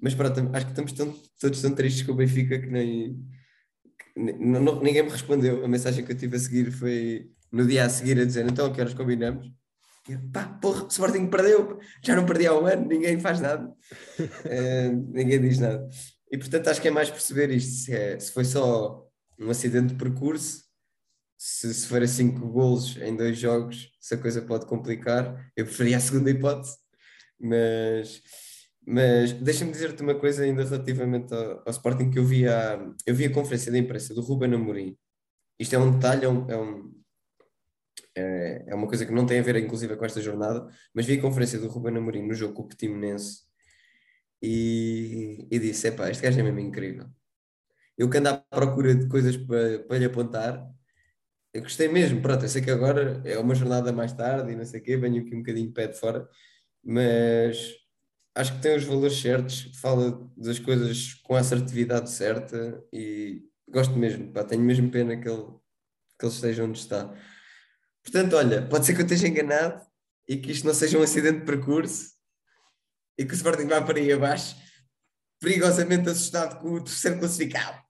Mas pronto, acho que estamos tão, todos tão tristes com o Benfica que nem, que nem- não- ninguém me respondeu. A mensagem que eu tive a seguir foi no dia a seguir a dizer então que horas combinamos? E pá, porra, o Sporting perdeu, já não perdi há um ano, ninguém faz nada. Eh, ninguém diz nada. E portanto acho que é mais perceber isto, se, é- se foi só um acidente de percurso, se, se for a 5 golos em dois jogos, se a coisa pode complicar, eu preferia a segunda hipótese, mas, mas deixa-me dizer-te uma coisa ainda relativamente ao, ao Sporting que eu vi, a, eu vi a conferência de imprensa do Ruben Amorim. Isto é um detalhe, é, um- é um- é- é uma coisa que não tem a ver inclusive com esta jornada, mas vi a conferência do Ruben Amorim no jogo com o Portimonense e, e disse, epá, este gajo é mesmo incrível. Eu que ando à procura de coisas para, para lhe apontar, eu gostei mesmo, pronto, eu sei que agora é uma jornada mais tarde e não sei o quê, venho aqui um bocadinho de pé de fora, mas acho que tem os valores certos, fala das coisas com a assertividade certa e gosto mesmo, pá, tenho mesmo pena que ele, que ele esteja onde está. Portanto, olha, pode ser que eu esteja enganado e que isto não seja um acidente de percurso e que o Sporting vá para aí abaixo, perigosamente assustado com o terceiro classificado.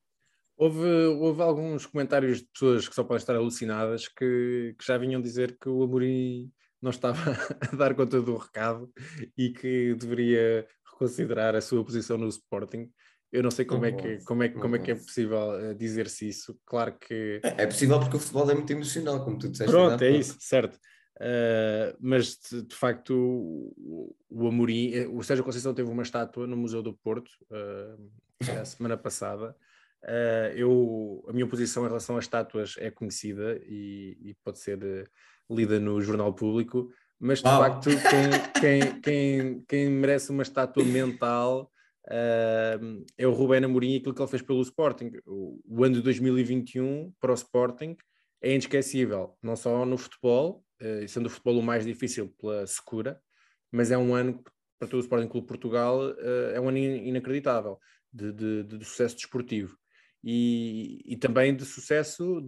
Houve, houve alguns comentários de pessoas que só podem estar alucinadas que, que já vinham dizer que o Amorim não estava a dar conta do recado e que deveria reconsiderar a sua posição no Sporting. Eu não sei como, é, que, como, é, como é que é possível eh, dizer-se isso. Claro que. É possível porque o futebol é muito emocional, como tu disseste. Pronto, é isso, certo. Uh, mas de, de facto o, o Amorim, eh, o Sérgio Conceição teve uma estátua no Museu do Porto uh, a semana passada. Uh, eu, a minha posição em relação às estátuas é conhecida e, e pode ser lida no Jornal Público, mas de Uau. facto quem, quem, quem, quem merece uma estátua mental uh, é o Rubén Amorim e aquilo que ele fez pelo Sporting. O, o ano de 2021 para o Sporting é inesquecível, não só no futebol, eh, sendo o futebol o mais difícil pela secura, mas é um ano para todo o Sporting Clube Portugal eh, é um ano in- inacreditável de, de- de- sucesso desportivo e, e também de sucesso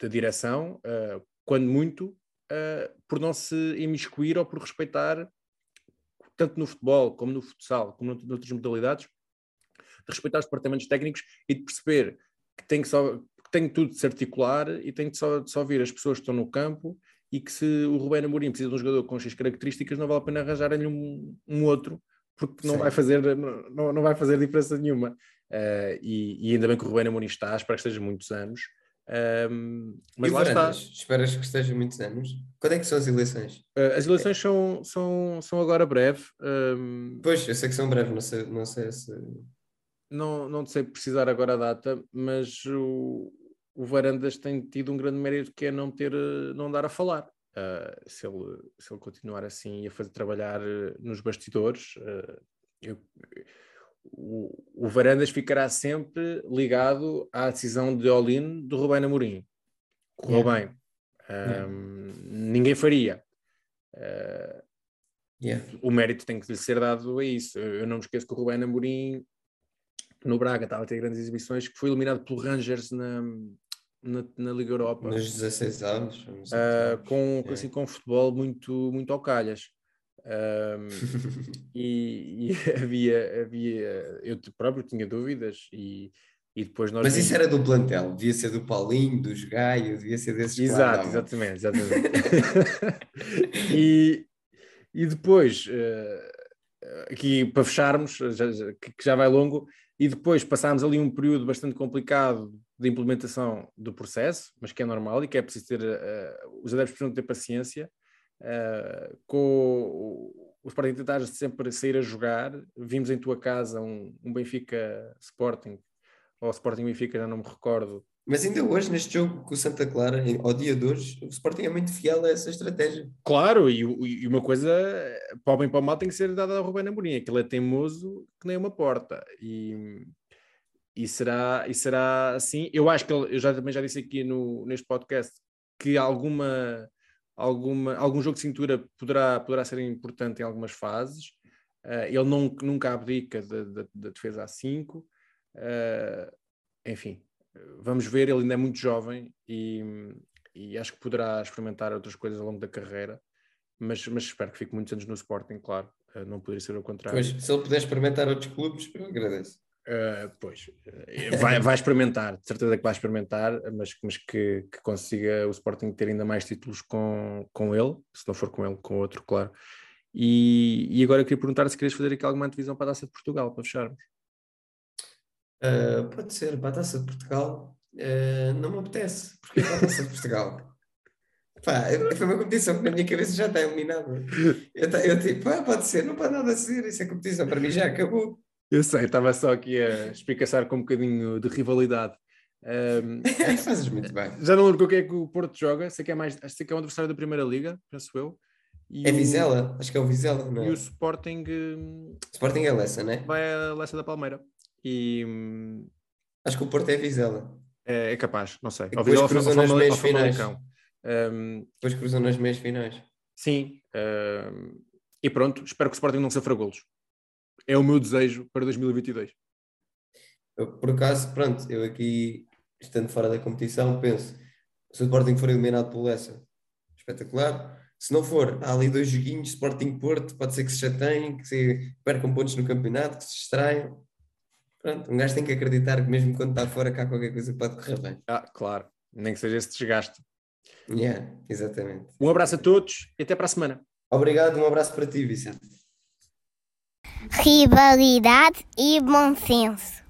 da direção, eh, quando muito, eh, por não se imiscuir ou por respeitar, tanto no futebol como no futsal, como nout- noutras modalidades, de respeitar os departamentos técnicos e de perceber que tem que, só, que tem tudo de se articular e tem que só, de só vir as pessoas que estão no campo e que se o Rubén Amorim precisa de um jogador com X características não vale a pena arranjar-lhe um, um outro porque não Sim. vai, fazer, não, não vai fazer diferença nenhuma Eh, e, e ainda bem que o Rubén Amorim está, espero que esteja muitos anos Ehm, mas e lá está? Esperas que esteja muitos anos? Quando é que são as eleições? Eh, as eleições são, são, são agora breve Ehm, Pois, eu sei que são breves, não sei, não sei se. não, não sei precisar agora a data, mas o, o Varandas tem tido um grande mérito que é não ter, eh, não dar a falar. Ah, se, ele, se ele continuar assim e a fazer trabalhar nos bastidores, eh, eu- o, o Varandas ficará sempre ligado à decisão de Olin do Rubén Amorim. Correu Yeah. bem. Ahm, Ninguém faria. Ah, Yeah. o mérito tem que lhe ser dado a isso. Eu não me esqueço que o Rubén Amorim no Braga estava a ter grandes exibições, que foi eliminado pelo Rangers na, na, na Liga Europa, Nos 16 anos. nos 18 com, assim, com um futebol muito, muito ao calhas. Ahm, e, e havia, havia, eu próprio tinha dúvidas e, e depois nós Mas vimos- isso era do plantel, devia ser do Paulinho, dos Gaio, devia ser desses Exato, exatamente, exatamente. e, e depois, eh, aqui para fecharmos, já- que já vai longo, e depois passámos ali um período bastante complicado de implementação do processo, mas que é normal e que é preciso ter, eh, os adeptos precisam ter paciência, eh, com o, o Sporting tentar sempre sair a jogar, vimos em tua casa um, um Benfica Sporting, ou Sporting Benfica, já não me recordo, Mas ainda hoje, neste jogo com o Santa Clara, ao dia de hoje, o Sporting é muito fiel a essa estratégia. Claro, e, e uma coisa para o bem para o mal tem que ser dada ao Rubén Amorim, aquele é teimoso que nem uma porta. E, e, será, e será assim, eu acho que ele, eu já, também já disse aqui no, neste podcast que alguma, alguma, algum jogo de cintura poderá, poderá ser importante em algumas fases, Eh, ele não, nunca abdica da, defesa a 5, enfim, vamos ver, ele ainda é muito jovem e, e acho que poderá experimentar outras coisas ao longo da carreira, mas, mas espero que fique muitos anos no Sporting, claro, eh, não poderia ser o contrário. Pois, se ele puder experimentar outros clubes, eu agradeço. Eh, pois, eh, vai, vai experimentar, de certeza que vai experimentar, mas, mas que, que consiga o Sporting ter ainda mais títulos com, com ele, se não for com ele, com outro, claro. E, e agora eu queria perguntar se querias fazer aqui alguma antevisão para a Taça de Portugal, para fecharmos. Ah, pode ser, para a Taça de Portugal, ah, não me apetece, porque para a Taça de Portugal. Pá, foi uma competição que na minha cabeça já está eliminada. Eu, eu tipo, ah, pode ser, não pode nada ser, isso é competição, para mim já acabou. Eu sei, estava só aqui a espicaçar com um bocadinho de rivalidade. Ahm, Fazes muito bem. já não lembro com o que é que o Porto joga, sei que é mais, sei que é um adversário da Primeira Liga, penso eu. E É o- Vizela, acho que é o Vizela, não E é? o Sporting hum, Sporting é Lessa, né? vai a Leça da Palmeira. E hum, Acho que o Porto é Vizela. é, é capaz, não sei. E depois Vizela- cruzam nas meias finais. Hum, Depois cruzam nas meias finais. sim. hum, e pronto, espero que o Sporting não sofra golos. É o meu desejo para 2022. Eu, por acaso, pronto, eu aqui, estando fora da competição, penso: se o Sporting for eliminado pelo Lessa, espetacular. Se não for, há ali dois joguinhos, Sporting Porto, pode ser que se chateiem, que se percam pontos no campeonato, que se distraiam. Pronto, um gajo tem que acreditar que mesmo quando está fora, cá qualquer coisa pode correr bem. Ah, claro, nem que seja esse desgaste. Yeah, exatamente. Um abraço a todos e até para a semana. Obrigado, um abraço para ti, Vicente. Rivalidade e bom senso.